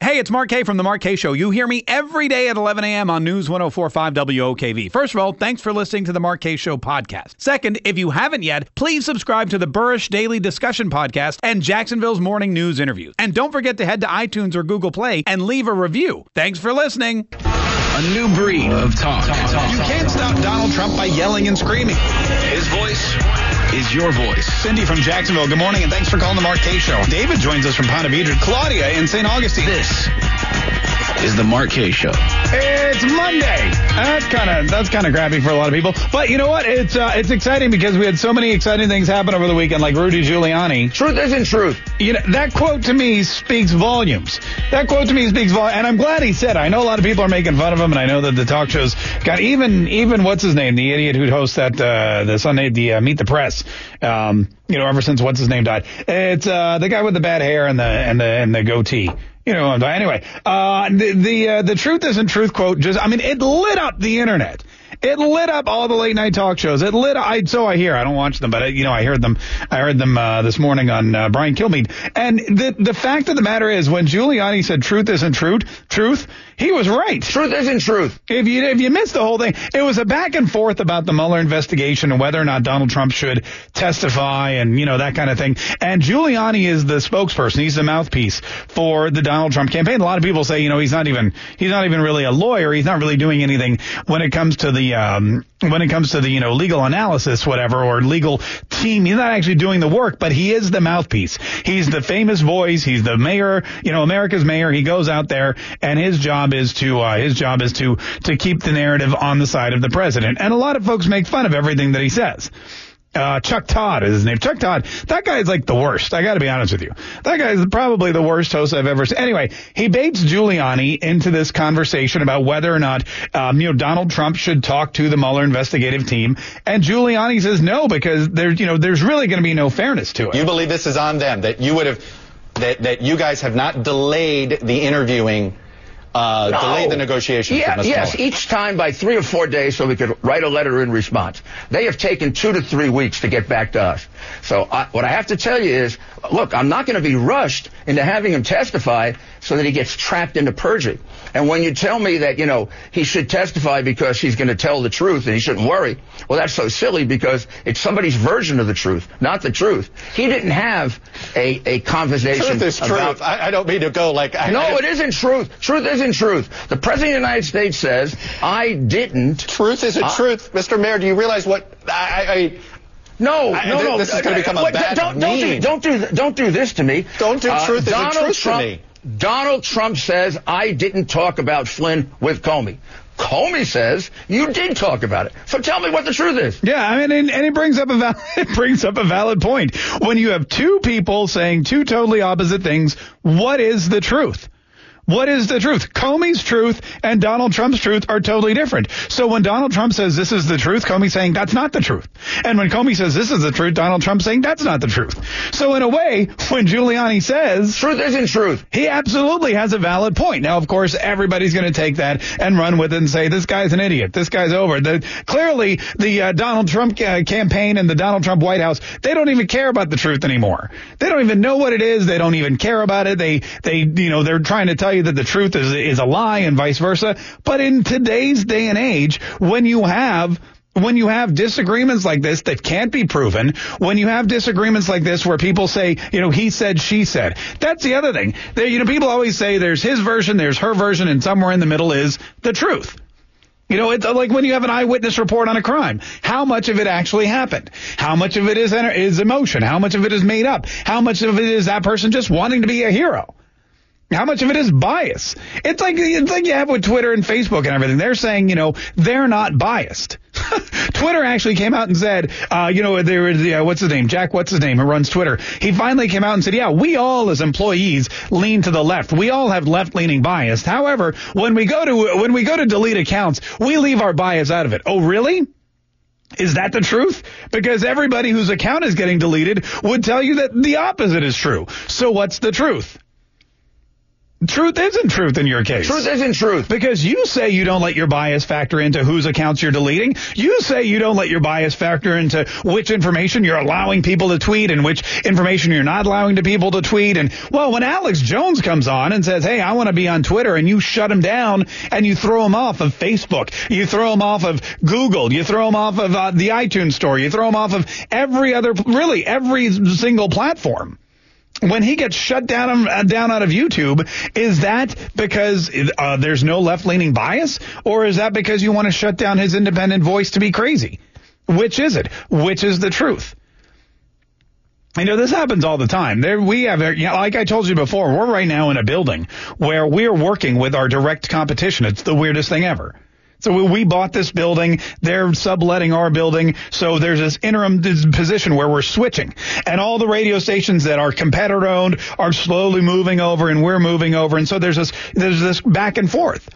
Hey, it's Mark Kaye from The Mark Kaye Show. You hear me every day at 11 a.m. on News 1045 WOKV. First of all, thanks for listening to The Mark Kaye Show podcast. Second, if you haven't yet, please subscribe to the Buresh Daily Discussion podcast and Jacksonville's Morning News interviews. And don't forget to head to iTunes or Google Play and leave a review. Thanks for listening. A new breed of talk. You can't stop Donald Trump by yelling and screaming. His voice is your voice. Cindy from Jacksonville, good morning, and thanks for calling the Mark Kaye Show. David joins us from Ponte Vedra. Claudia in St. Augustine. This is the Mark Kaye Show. It's Monday. That's kind of that's kind of crappy for a lot of people, but you know what? It's uh, it's exciting because we had so many exciting things happen over the weekend, like Rudy Giuliani. Truth isn't truth. You know that quote to me speaks volumes. That quote to me speaks volumes, and I'm glad he said. It. I know a lot of people are making fun of him, and I know that the talk shows got even even what's his name, the idiot who hosts that uh, the Sunday the uh, Meet the Press. Um, you know, ever since what's his name died, it's uh, the guy with the bad hair and the and the and the goatee. You know, anyway, uh, the the uh, the truth isn't truth quote. Just, I mean, it lit up the internet. It lit up all the late night talk shows. It lit. I so I hear. I don't watch them, but I, you know, I heard them. I heard them uh, this morning on uh, Brian Kilmeade. And the the fact of the matter is, when Giuliani said truth isn't truth, truth, he was right. Truth isn't truth. If you if you missed the whole thing, it was a back and forth about the Mueller investigation and whether or not Donald Trump should testify and you know that kind of thing. And Giuliani is the spokesperson. He's the mouthpiece for the Donald Trump campaign. A lot of people say, you know, he's not even he's not even really a lawyer. He's not really doing anything when it comes to the um, when it comes to the you know legal analysis, whatever, or legal team. He's not actually doing the work, but he is the mouthpiece. He's the famous voice. He's the mayor. You know, America's mayor. He goes out there, and his job is to uh, his job is to to keep the narrative on the side of the president. And a lot of folks make fun of everything that he says. Uh, Chuck Todd is his name. Chuck Todd, that guy is like the worst. I got to be honest with you. That guy is probably the worst host I've ever seen. Anyway, he baits Giuliani into this conversation about whether or not, um, you know, Donald Trump should talk to the Mueller investigative team. And Giuliani says no because there's, you know, there's really going to be no fairness to it. You believe this is on them, that you would have, that, that you guys have not delayed the interviewing uh, No. delayed the negotiations. Yeah, yes, Mueller. each time by three or four days so we could write a letter in response. They have taken two to three weeks to get back to us. So I, what I have to tell you is, look, I'm not going to be rushed into having him testify so that he gets trapped into perjury. And when you tell me that, you know, he should testify because he's going to tell the truth and he shouldn't worry, well, that's so silly because it's somebody's version of the truth, not the truth. He didn't have a, a conversation Truth is truth. I, I don't mean to go like. I, no, I, it isn't truth. Truth isn't truth. The President of the United States says, I didn't. Truth isn't Uh, truth, Mr. Mayor. Do you realize what? I, I, No, I- no, th- no. this is gonna become a Wait, bad don't, don't, do, meme. don't, do, don't do this to me. Uh, Don't do truth isn't Donald truth to me. Donald Trump says, I didn't talk about Flynn with Comey. Comey says, you did talk about it. So tell me what the truth is. Yeah, I mean, and, and it brings up a val- it brings up a valid point. When you have two people saying two totally opposite things, what is the truth? What is the truth? Comey's truth and Donald Trump's truth are totally different. So when Donald Trump says this is the truth, Comey's saying that's not the truth. And when Comey says this is the truth, Donald Trump's saying that's not the truth. So in a way, when Giuliani says Truth isn't truth. he absolutely has a valid point. Now, of course, everybody's going to take that and run with it and say, this guy's an idiot. This guy's over. The, clearly, the uh, Donald Trump uh, campaign and the Donald Trump White House, they don't even care about the truth anymore. They don't even know what it is. They don't even care about it. They, they, you know, they're trying to tell you that the truth is, is a lie and vice versa. But in today's day and age, when you have when you have disagreements like this that can't be proven, when you have disagreements like this where people say, you know, he said, she said, that's the other thing. You know, people always say there's his version, there's her version, and somewhere in the middle is the truth. You know, it's like when you have an eyewitness report on a crime. How much of it actually happened? How much of it is is emotion? How much of it is made up? How much of it is that person just wanting to be a hero? How much of it is bias? It's like it's like you have with Twitter and Facebook and everything. They're saying, you know, they're not biased. Twitter actually came out and said, uh, you know, there was, uh, what's his name? Jack, what's his name, who runs Twitter. He finally came out and said, yeah, we all as employees lean to the left. We all have left leaning bias. However, when we go to, when we go to delete accounts, we leave our bias out of it. Oh, really? Is that the truth? Because everybody whose account is getting deleted would tell you that the opposite is true. So what's the truth? Truth isn't truth in your case. Truth isn't truth. Because you say you don't let your bias factor into whose accounts you're deleting. You say you don't let your bias factor into which information you're allowing people to tweet and which information you're not allowing to people to tweet. And well, when Alex Jones comes on and says, Hey, I want to be on Twitter and you shut him down and you throw him off of Facebook, you throw him off of Google, you throw him off of uh, the iTunes store, you throw him off of every other, really every single platform when he gets shut down uh, down out of YouTube, is that because uh, there's no left leaning bias, or is that because you want to shut down his independent voice to be crazy? Which is it? Which is the truth? You know, this happens all the time. There, we have, you know, like I told you before, we're right now in a building where we're working with our direct competition. It's the weirdest thing ever. So we bought this building. They're subletting our building. So there's this interim position where we're switching. And all the radio stations that are competitor owned are slowly moving over and we're moving over. And so there's this, there's this back and forth.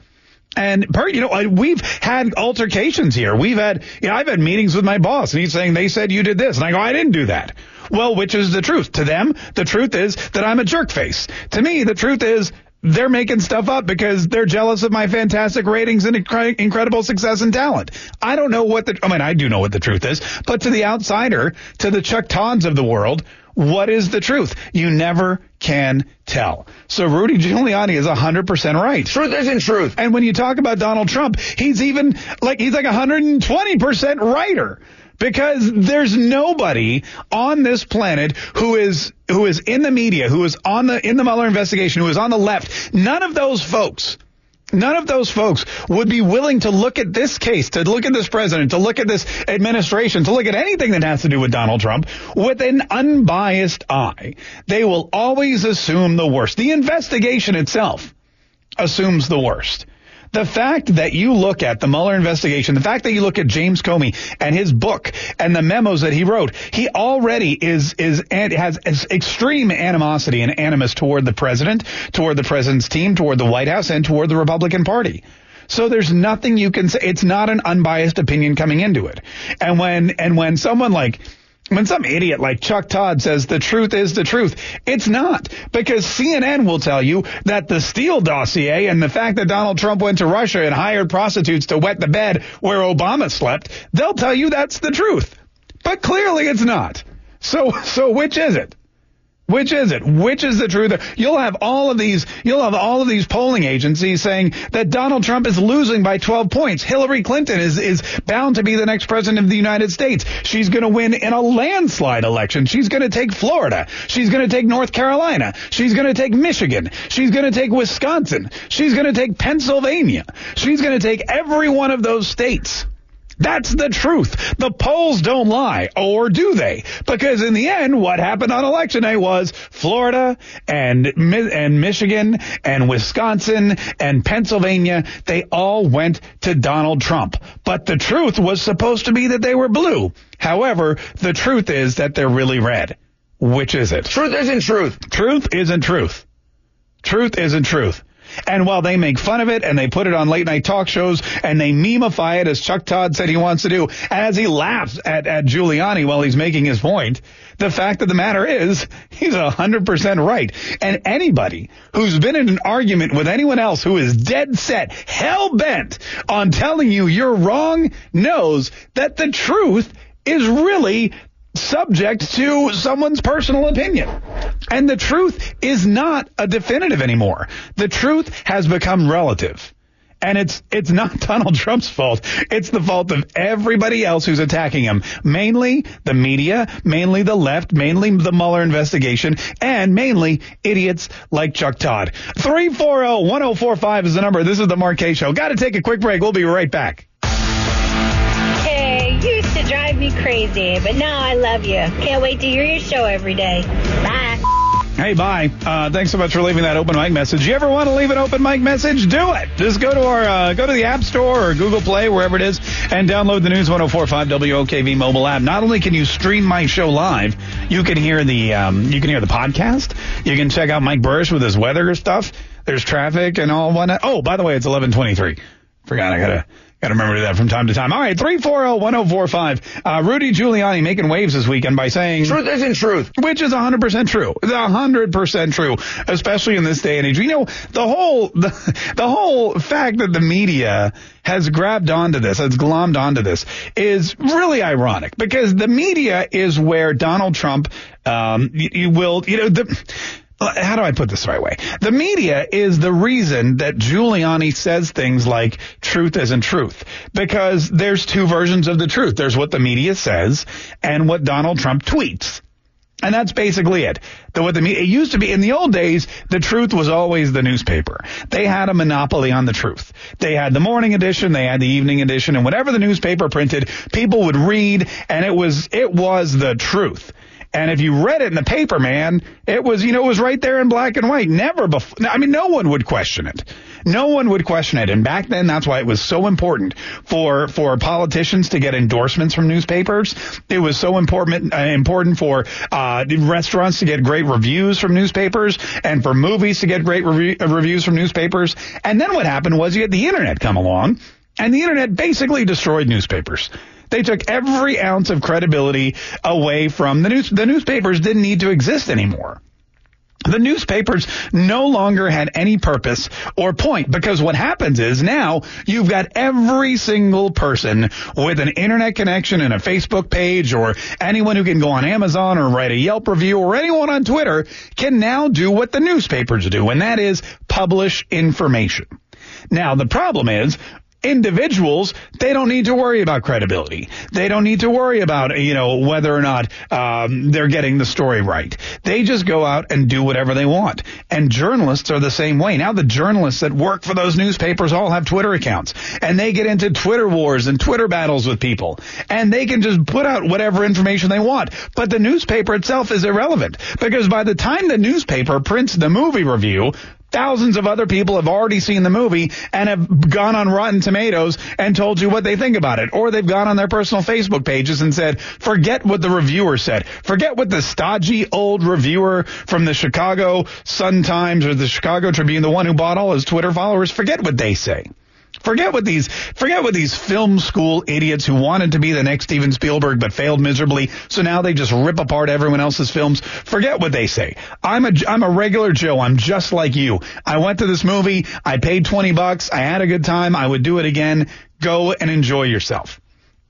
And per, you know, we've had altercations here. We've had, you know, I've had meetings with my boss and he's saying they said you did this. And I go, I didn't do that. Well, which is the truth? To them, the truth is that I'm a jerk face. To me, the truth is they're making stuff up because they're jealous of my fantastic ratings and incredible success and talent. I don't know what the, I mean, I do know what the truth is, but to the outsider, to the Chuck Todds of the world, what is the truth? You never can tell. So Rudy Giuliani is 100% right. Truth isn't truth. And when you talk about Donald Trump, he's even like, he's like 120% righter because there's nobody on this planet who is who is in the media, who is on the in the Mueller investigation, who is on the left. None of those folks None of those folks would be willing to look at this case, to look at this president, to look at this administration, to look at anything that has to do with Donald Trump with an unbiased eye. They will always assume the worst. The investigation itself assumes the worst. The fact that you look at the Mueller investigation, the fact that you look at James Comey and his book and the memos that he wrote, he already is is and has extreme animosity and animus toward the president, toward the president's team, toward the White House, and toward the Republican Party. So there's nothing you can say. It's not an unbiased opinion coming into it. And when and when someone like when some idiot like Chuck Todd says the truth is the truth, it's not. Because CNN will tell you that the Steele dossier and the fact that Donald Trump went to Russia and hired prostitutes to wet the bed where Obama slept, they'll tell you that's the truth. But clearly it's not. So, so which is it? Which is it? Which is the truth? You'll have all of these, you'll have all of these polling agencies saying that Donald Trump is losing by 12 points. Hillary Clinton is, is bound to be the next president of the United States. She's going to win in a landslide election. She's going to take Florida. She's going to take North Carolina. She's going to take Michigan. She's going to take Wisconsin. She's going to take Pennsylvania. She's going to take every one of those states. That's the truth. The polls don't lie, or do they? Because in the end, what happened on election day was Florida and and Michigan and Wisconsin and Pennsylvania, they all went to Donald Trump. But the truth was supposed to be that they were blue. However, the truth is that they're really red. Which is it? Truth isn't truth. Truth isn't truth. Truth isn't truth. And while they make fun of it and they put it on late night talk shows and they memify it as Chuck Todd said he wants to do, as he laughs at, at Giuliani while he's making his point, the fact of the matter is he's 100% right. And anybody who's been in an argument with anyone else who is dead set, hell bent on telling you you're wrong knows that the truth is really subject to someone's personal opinion. And the truth is not a definitive anymore. The truth has become relative. And it's it's not Donald Trump's fault. It's the fault of everybody else who's attacking him. Mainly the media, mainly the left, mainly the Mueller investigation, and mainly idiots like Chuck Todd. 340-1045 is the number. This is the Mark Show. Got to take a quick break. We'll be right back to drive me crazy, but now I love you. Can't wait to hear your show every day. Bye. Hey, bye. Uh, thanks so much for leaving that open mic message. You ever want to leave an open mic message? Do it. Just go to our uh, go to the App Store or Google Play, wherever it is, and download the News 1045 WOKV mobile app. Not only can you stream my show live, you can hear the um, you can hear the podcast. You can check out Mike Buresh with his weather stuff. There's traffic and all whatnot. Oh, by the way, it's 1123. Forgot I gotta Got to remember that from time to time. All right, 340-1045. Uh, Rudy Giuliani making waves this weekend by saying... Truth isn't truth. Which is 100% true. It's 100% true, especially in this day and age. You know, the whole, the, the whole fact that the media has grabbed onto this, has glommed onto this, is really ironic because the media is where Donald Trump, um, you, you will, you know, the, how do I put this the right way? The media is the reason that Giuliani says things like truth isn't truth because there's two versions of the truth. There's what the media says and what Donald Trump tweets. And that's basically it. The, what the media, it used to be in the old days, the truth was always the newspaper. They had a monopoly on the truth. They had the morning edition, they had the evening edition, and whatever the newspaper printed, people would read, and it was, it was the truth. And if you read it in the paper, man, it was, you know, it was right there in black and white. Never before. I mean, no one would question it. No one would question it. And back then, that's why it was so important for, for politicians to get endorsements from newspapers. It was so important, uh, important for, uh, restaurants to get great reviews from newspapers and for movies to get great uh, reviews from newspapers. And then what happened was you had the internet come along and the internet basically destroyed newspapers. They took every ounce of credibility away from the news. The newspapers didn't need to exist anymore. The newspapers no longer had any purpose or point because what happens is now you've got every single person with an internet connection and a Facebook page or anyone who can go on Amazon or write a Yelp review or anyone on Twitter can now do what the newspapers do and that is publish information. Now, the problem is individuals, they don't need to worry about credibility. They don't need to worry about, you know, whether or not um, they're getting the story right. They just go out and do whatever they want. And journalists are the same way. Now the journalists that work for those newspapers all have Twitter accounts and they get into Twitter wars and Twitter battles with people and they can just put out whatever information they want. But the newspaper itself is irrelevant because by the time the newspaper prints the movie review, Thousands of other people have already seen the movie and have gone on Rotten Tomatoes and told you what they think about it. Or they've gone on their personal Facebook pages and said, forget what the reviewer said. Forget what the stodgy old reviewer from the Chicago Sun-Times or the Chicago Tribune, the one who bought all his Twitter followers, forget what they say. Forget what these forget what these film school idiots who wanted to be the next Steven Spielberg but failed miserably. So now they just rip apart everyone else's films. Forget what they say. I'm a I'm a regular Joe. I'm just like you. I went to this movie. I paid 20 bucks. I had a good time. I would do it again. Go and enjoy yourself.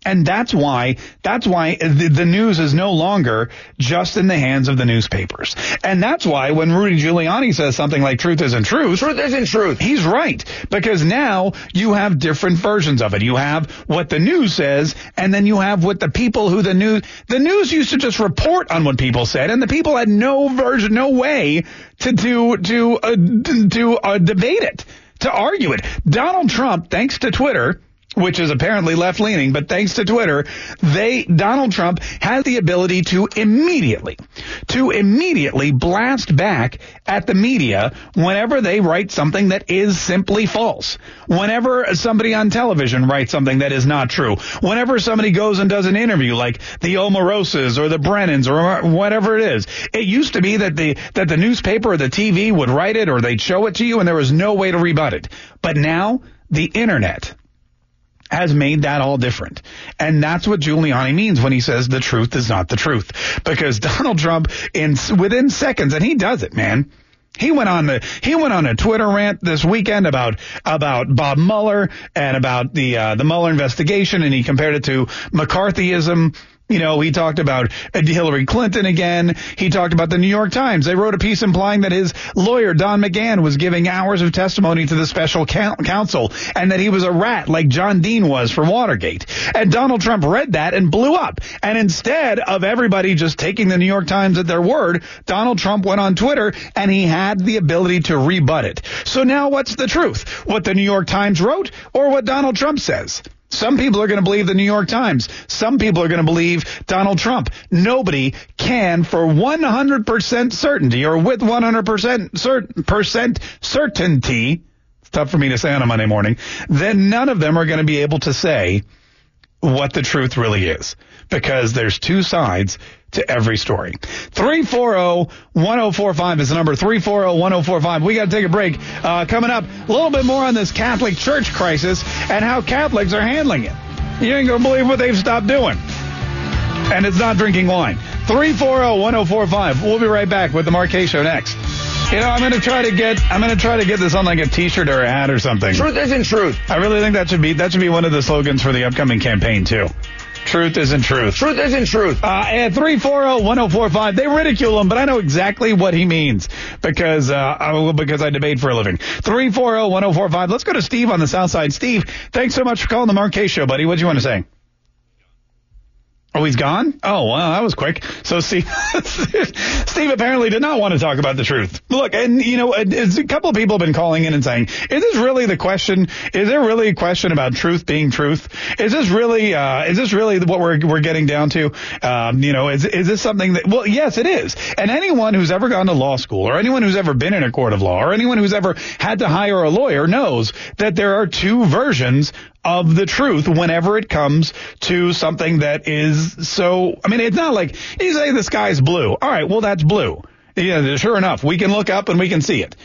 And that's why, that's why the, the, news is no longer just in the hands of the newspapers. And that's why when Rudy Giuliani says something like truth isn't truth. Truth isn't truth. He's right. Because now you have different versions of it. You have what the news says, and then you have what the people who the news, the news used to just report on what people said, and the people had no version, no way to, to, to, uh, to uh, debate it, to argue it. Donald Trump, thanks to Twitter, which is apparently left leaning, but thanks to Twitter, they, Donald Trump has the ability to immediately, to immediately blast back at the media whenever they write something that is simply false. Whenever somebody on television writes something that is not true. Whenever somebody goes and does an interview like the Omaroses or the Brennans or whatever it is. It used to be that the, that the newspaper or the TV would write it or they'd show it to you and there was no way to rebut it. But now, the internet has made that all different. And that's what Giuliani means when he says the truth is not the truth. Because Donald Trump in within seconds, and he does it, man. He went on the he went on a Twitter rant this weekend about about Bob Mueller and about the uh, the Mueller investigation, and he compared it to McCarthyism you know, he talked about uh, Hillary Clinton again. He talked about the New York Times. They wrote a piece implying that his lawyer, Don McGahn, was giving hours of testimony to the special counsel and that he was a rat like John Dean was for Watergate. And Donald Trump read that and blew up. And instead of everybody just taking the New York Times at their word, Donald Trump went on Twitter and he had the ability to rebut it. So now what's the truth? What the New York Times wrote or what Donald Trump says? Some people are going to believe the New York Times. Some people are going to believe Donald Trump. Nobody can, for 100% certainty or with 100% cert- percent certainty, it's tough for me to say on a Monday morning, then none of them are going to be able to say what the truth really is because there's two sides to every story. 340-1045 is the number. 340-1045. We got to take a break. Uh, coming up, a little bit more on this Catholic Church crisis and how Catholics are handling it. You ain't going to believe what they've stopped doing. And it's not drinking wine. 340-1045. We'll be right back with the Kaye Show next. You know, I'm to try to get I'm to try to get this on like a T-shirt or a hat or something. Truth isn't truth. I really think that should be that should be one of the slogans for the upcoming campaign too. Truth isn't truth. Truth isn't truth. Uh, at 340-1045, they ridicule him, but I know exactly what he means because, uh, I, because I debate for a living. 340-1045. Let's go to Steve on the south side. Steve, thanks so much for calling the Mark Kaye Show, buddy. What do you want to say? Oh, he's gone? Oh, wow, that was quick. So Steve, Steve apparently did not want to talk about the truth. Look, and you know, a, a couple of people have been calling in and saying, is this really the question? Is there really a question about truth being truth? Is this really, uh, is this really what we're, we're getting down to? Um, you know, is, is this something that, well, yes, it is. And anyone who's ever gone to law school or anyone who's ever been in a court of law or anyone who's ever had to hire a lawyer knows that there are two versions of the truth whenever it comes to something that is so, I mean, it's not like you say the sky's blue. All right, well, that's blue. Yeah, sure enough, we can look up and we can see it.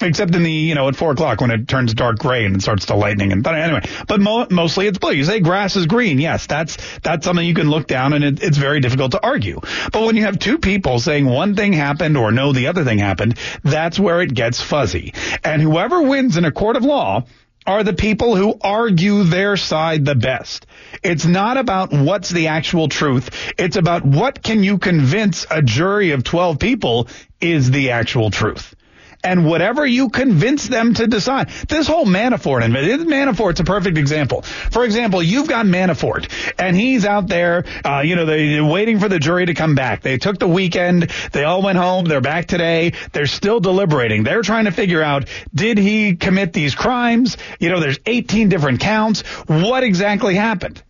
Except in the, you know, at four o'clock when it turns dark gray and it starts to lightning. And but anyway, but mo- mostly it's blue. You say grass is green. Yes, that's that's something you can look down and it, it's very difficult to argue. But when you have two people saying one thing happened or no, the other thing happened, that's where it gets fuzzy. And whoever wins in a court of law are the people who argue their side the best. It's not about what's the actual truth. It's about what can you convince a jury of 12 people is the actual truth and whatever you convince them to decide. This whole Manafort and Manafort's a perfect example. For example, you've got Manafort, and he's out there, uh, you know, they're waiting for the jury to come back. They took the weekend, they all went home, they're back today, they're still deliberating. They're trying to figure out, did he commit these crimes? You know, there's 18 different counts. What exactly happened?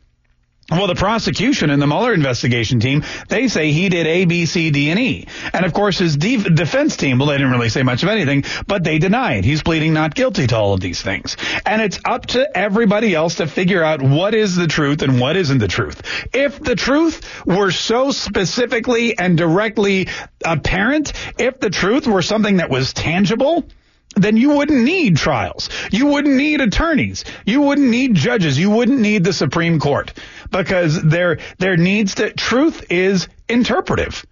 Well, the prosecution and the Mueller investigation team, they say he did A, B, C, D, and E. And of course, his de- defense team, well, they didn't really say much of anything, but they deny it. He's pleading not guilty to all of these things. And it's up to everybody else to figure out what is the truth and what isn't the truth. If the truth were so specifically and directly apparent, if the truth were something that was tangible, then you wouldn't need trials. You wouldn't need attorneys. You wouldn't need judges. You wouldn't need the Supreme Court because there there needs to truth is interpretive.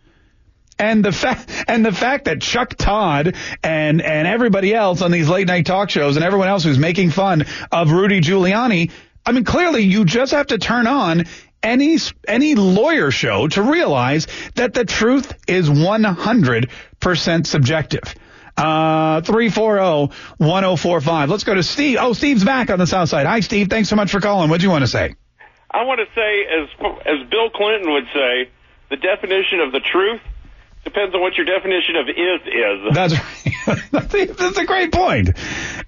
And the fact and the fact that Chuck Todd and and everybody else on these late night talk shows and everyone else who's making fun of Rudy Giuliani, I mean clearly you just have to turn on any any lawyer show to realize that the truth is 100% subjective. Uh, 340-1045. Let's go to Steve. Oh, Steve's back on the south side. Hi, Steve. Thanks so much for calling. What do you want to say? I want to say, as as Bill Clinton would say, the definition of the truth depends on what your definition of is is. That's right. That's a great point.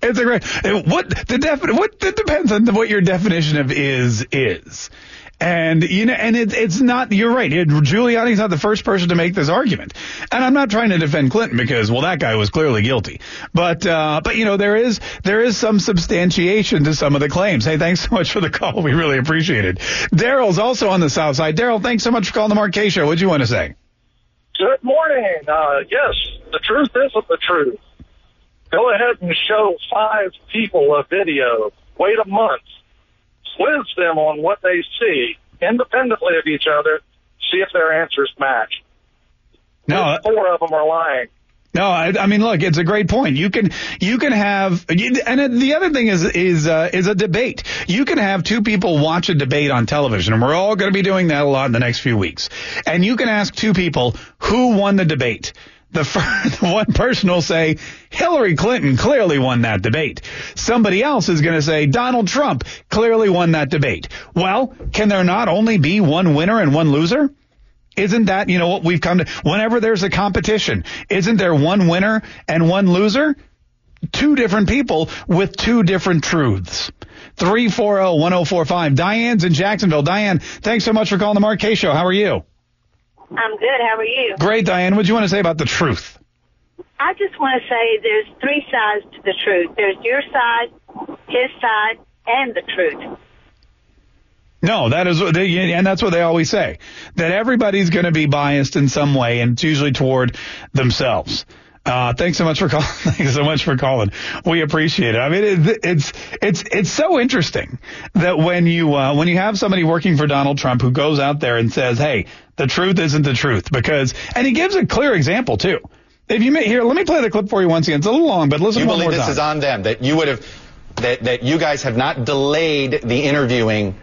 It's a great what the def what it depends on what your definition of is is. And you know, and it, it's not. You're right. It, Giuliani's not the first person to make this argument. And I'm not trying to defend Clinton because, well, that guy was clearly guilty. But, uh, but you know, there is there is some substantiation to some of the claims. Hey, thanks so much for the call. We really appreciate it. Daryl's also on the south side. Daryl, thanks so much for calling the Kaye Show. What'd you want to say? Good morning. Uh, yes, the truth isn't the truth. Go ahead and show five people a video. Wait a month quiz them on what they see independently of each other, see if their answers match. No, four of them are lying. No, I, I, mean, look, it's a great point. You can, you can have, and the other thing is, is, uh, is a debate. You can have two people watch a debate on television, and we're all going to be doing that a lot in the next few weeks. And you can ask two people who won the debate the, first, one person will say Hillary Clinton clearly won that debate. Somebody else is going to say Donald Trump clearly won that debate. Well, can there not only be one winner and one loser? Isn't that, you know, what we've come to? Whenever there's a competition, isn't there one winner and one loser? Two different people with two different truths. 340-1045. Diane's in Jacksonville. Diane, thanks so much for calling the Mark Kaye Show. How are you? I'm good. How are you? Great, Diane. What do you want to say about the truth? I just want to say there's three sides to the truth. There's your side, his side, and the truth. No, that is, what they, and that's what they always say. That everybody's going to be biased in some way, and it's usually toward themselves. Uh, thanks so much for calling. thanks so much for calling. We appreciate it. I mean, it, it's it's it's so interesting that when you uh, when you have somebody working for Donald Trump who goes out there and says, "Hey, the truth isn't the truth," because and he gives a clear example too. If you may, here, let me play the clip for you once again. It's a little long, but listen You believe this time. is on them that you would have that that you guys have not delayed the interviewing,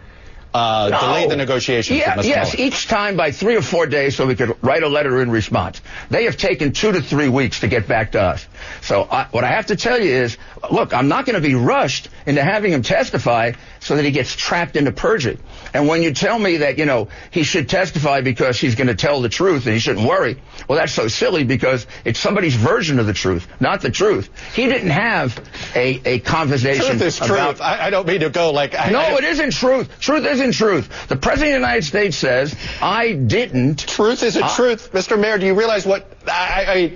uh, No. delayed the negotiations Yeah, with yes, Mueller. each time by three or four days so we could write a letter in response. They have taken two to three weeks to get back to us. So I, what I have to tell you is, look, I'm not going to be rushed into having him testify so that he gets trapped into perjury. And when you tell me that, you know, he should testify because he's going to tell the truth and he shouldn't worry, well, that's so silly because it's somebody's version of the truth, not the truth. He didn't have a, a conversation Truth is about truth. I, I don't mean to go like. I, no, I, it isn't truth. Truth isn't truth. The President of the United States says, I didn't. Truth isn't Uh, truth, Mr. Mayor. Do you realize what I? I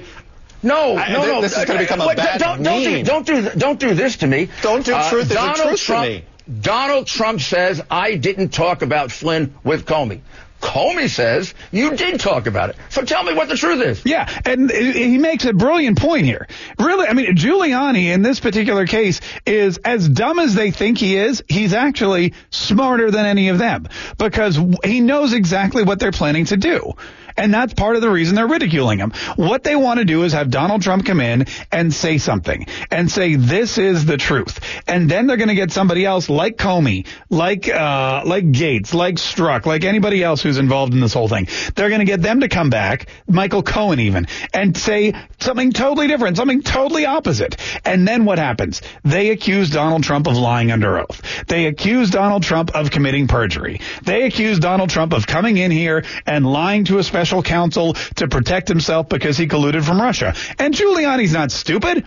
No, I- no, th- no. this is gonna become a Wait, bad don't, don't, do, don't do don't do this to me. Uh, Don't do truth isn't Donald truth to Trump, me. Donald Trump says I didn't talk about Flynn with Comey. Comey says you did talk about it. So tell me what the truth is. Yeah, and he makes a brilliant point here. Really, I mean, Giuliani in this particular case is as dumb as they think he is. He's actually smarter than any of them because he knows exactly what they're planning to do. And that's part of the reason they're ridiculing him. What they want to do is have Donald Trump come in and say something and say, this is the truth. And then they're going to get somebody else like Comey, like, uh, like Gates, like Strzok, like anybody else who's involved in this whole thing. They're going to get them to come back, Michael Cohen even, and say something totally different, something totally opposite. And then what happens? They accuse Donald Trump of lying under oath. They accuse Donald Trump of committing perjury. They accuse Donald Trump of coming in here and lying to a special counsel to protect himself because he colluded from Russia. And Giuliani's not stupid.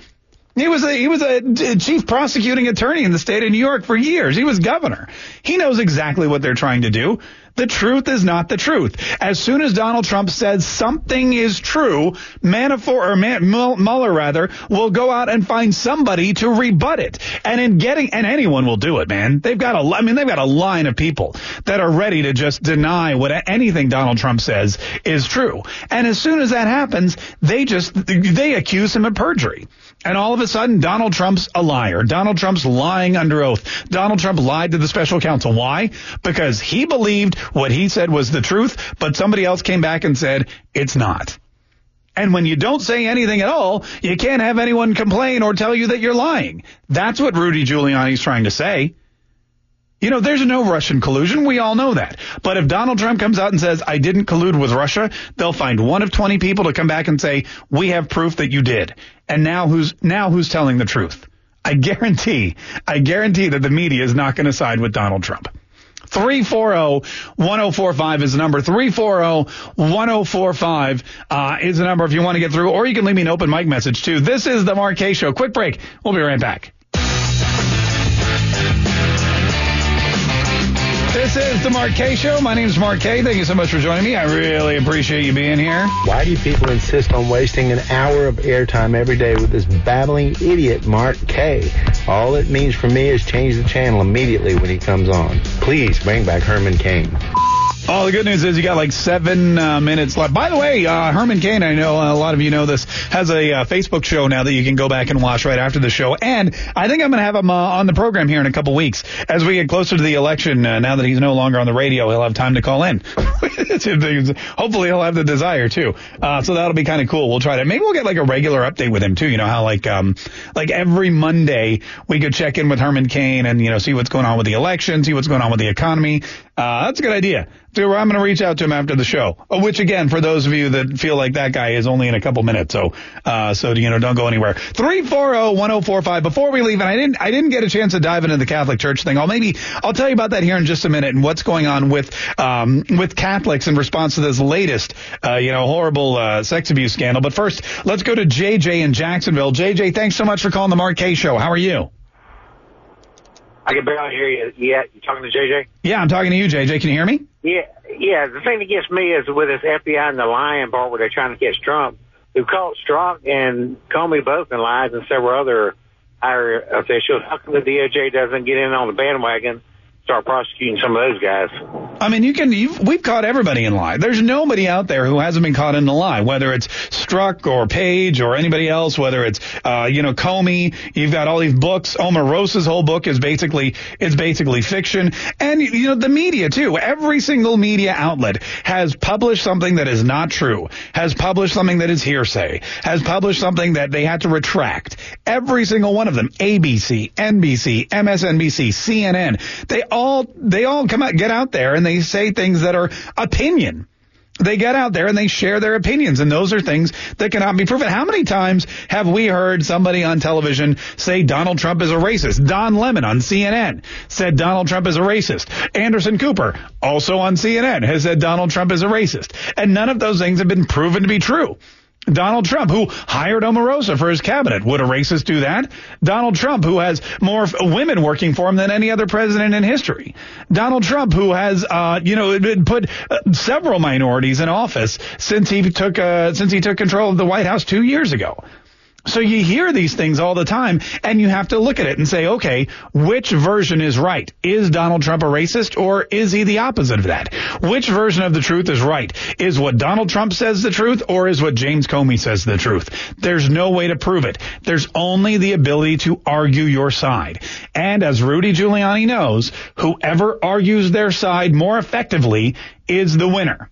He was a he was a chief prosecuting attorney in the state of New York for years. He was governor. He knows exactly what they're trying to do. The truth is not the truth. As soon as Donald Trump says something is true, Manafort or Man, Mueller rather will go out and find somebody to rebut it. And in getting and anyone will do it, man. They've got a I mean they've got a line of people that are ready to just deny what anything Donald Trump says is true. And as soon as that happens, they just they accuse him of perjury. And all of a sudden, Donald Trump's a liar. Donald Trump's lying under oath. Donald Trump lied to the special counsel. Why? Because he believed what he said was the truth, but somebody else came back and said it's not. And when you don't say anything at all, you can't have anyone complain or tell you that you're lying. That's what Rudy Giuliani's trying to say. You know, there's no Russian collusion. We all know that. But if Donald Trump comes out and says, I didn't collude with Russia, they'll find one of 20 people to come back and say, we have proof that you did. And now who's, now who's telling the truth? I guarantee, I guarantee that the media is not going to side with Donald Trump. 340-1045 is the number. 340-1045 uh, is the number if you want to get through, or you can leave me an open mic message too. This is the Kaye Show. Quick break. We'll be right back. This is the Mark Kaye Show. My name is Mark Kaye. Thank you so much for joining me. I really appreciate you being here. Why do people insist on wasting an hour of airtime every day with this babbling idiot, Mark Kaye? All it means for me is change the channel immediately when he comes on. Please bring back Herman Cain. Oh, the good news is you got like seven uh, minutes left. By the way, uh, Herman Cain, I know a lot of you know this, has a uh, Facebook show now that you can go back and watch right after the show. And I think I'm going to have him uh, on the program here in a couple weeks as we get closer to the election. Uh, now that he's no longer on the radio, he'll have time to call in. Hopefully, he'll have the desire too. Uh, so that'll be kind of cool. We'll try to, Maybe we'll get like a regular update with him too. You know how like um like every Monday we could check in with Herman Cain and you know see what's going on with the election, see what's going on with the economy. Uh, that's a good idea. So I'm going to reach out to him after the show. Uh, Which again, for those of you that feel like that guy is only in a couple minutes, so uh, so you know, don't go anywhere. Three four zero one zero four five. Before we leave, and I didn't I didn't get a chance to dive into the Catholic Church thing. I'll maybe I'll tell you about that here in just a minute and what's going on with um, with Catholics in response to this latest uh, you know horrible uh, sex abuse scandal. But first, let's go to JJ in Jacksonville. JJ, thanks so much for calling the Mark Kaye Show. How are you? I can barely hear you. Yeah, you talking to JJ? Yeah, I'm talking to you, JJ. Can you hear me? Yeah, yeah. The thing that gets me is with this FBI and the lying part where they're trying to catch Trump, who caught Strzok and Comey both in lies and several other higher officials. How come the DOJ doesn't get in on the bandwagon start prosecuting some of those guys. I mean, you can. We've caught everybody in lie. There's nobody out there who hasn't been caught in the lie, whether it's Strzok or Page or anybody else. Whether it's uh, you know Comey. You've got all these books. Omarosa's whole book is basically is basically fiction, and you know the media too. Every single media outlet has published something that is not true. Has published something that is hearsay. Has published something that they had to retract. Every single one of them. ABC, NBC, MSNBC, CNN. They all all they all come out get out there and they say things that are opinion. They get out there and they share their opinions, and those are things that cannot be proven. How many times have we heard somebody on television say Donald Trump is a racist? Don Lemon on CNN said Donald Trump is a racist. Anderson Cooper, also on CNN, has said Donald Trump is a racist. And none of those things have been proven to be true. Donald Trump, who hired Omarosa for his cabinet. Would a racist do that? Donald Trump, who has more women working for him than any other president in history. Donald Trump, who has, uh, you know, put uh, several minorities in office since he took, uh, since he took control of the White House two years ago. So you hear these things all the time and you have to look at it and say, okay, which version is right? Is Donald Trump a racist or is he the opposite of that? Which version of the truth is right? Is what Donald Trump says the truth or is what James Comey says the truth? There's no way to prove it. There's only the ability to argue your side. And as Rudy Giuliani knows, whoever argues their side more effectively is the winner.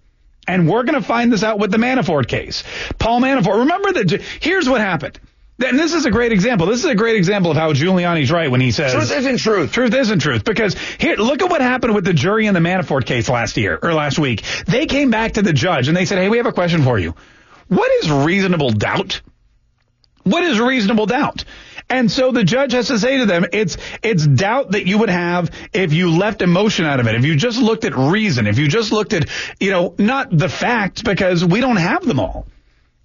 And we're going to find this out with the Manafort case. Paul Manafort, remember that, here's what happened. And this is a great example. This is a great example of how Giuliani's right when he says truth isn't truth. Truth isn't truth. Because here, look at what happened with the jury in the Manafort case last year or last week. They came back to the judge and they said, "Hey, we have a question for you. What is reasonable doubt? What is reasonable doubt?" And so the judge has to say to them, it's, it's doubt that you would have if you left emotion out of it. If you just looked at reason, if you just looked at, you know, not the facts because we don't have them all.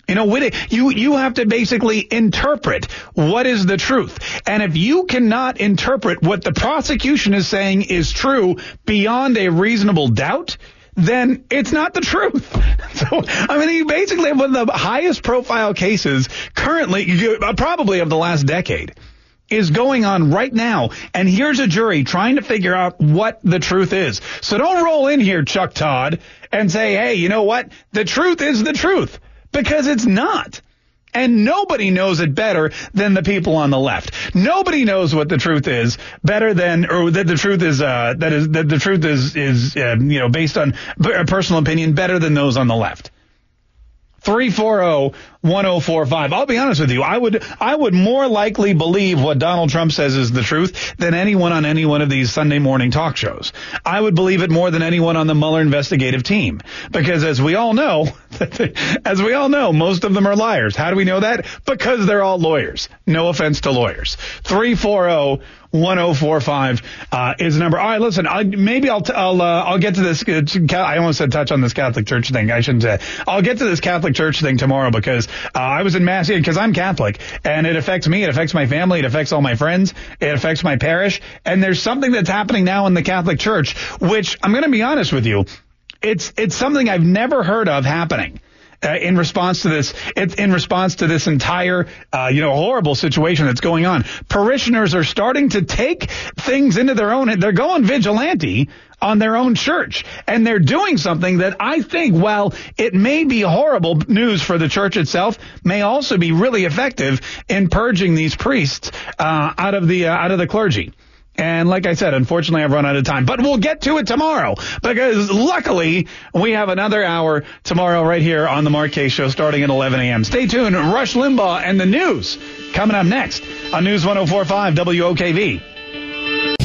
You know, you, you have to basically interpret what is the truth. And if you cannot interpret what the prosecution is saying is true beyond a reasonable doubt, then it's not the truth. So, I mean, you basically have one of the highest profile cases currently, uh, probably of the last decade is going on right now. And here's a jury trying to figure out what the truth is. So don't roll in here, Chuck Todd, and say, hey, you know what? The truth is the truth because it's not. And nobody knows it better than the people on the left. Nobody knows what the truth is better than, or that the truth is, uh, that is, that the truth is, is, uh, you know, based on personal opinion better than those on the left. 340-1045. I'll be honest with you. I would, I would more likely believe what Donald Trump says is the truth than anyone on any one of these Sunday morning talk shows. I would believe it more than anyone on the Mueller investigative team. Because as we all know, as we all know, most of them are liars. How do we know that? Because they're all lawyers. No offense to lawyers. 340 1045 uh, is the number. All right, listen, I, maybe I'll, t- I'll, uh, I'll get to this. Uh, I almost said touch on this Catholic Church thing. I shouldn't say. I'll get to this Catholic Church thing tomorrow because uh, I was in Mass because I'm Catholic and it affects me. It affects my family. It affects all my friends. It affects my parish. And there's something that's happening now in the Catholic Church, which I'm going to be honest with you. It's, it's something I've never heard of happening uh, in response to this, in response to this entire, uh, you know, horrible situation that's going on. Parishioners are starting to take things into their own. They're going vigilante on their own church. And they're doing something that I think, while it may be horrible news for the church itself, may also be really effective in purging these priests uh, out of the uh, out of the clergy. And like I said, unfortunately, I've run out of time, but we'll get to it tomorrow because luckily we have another hour tomorrow right here on the Mark Show starting at 11 a.m. Stay tuned. Rush Limbaugh and the news coming up next on News 1045 WOKV.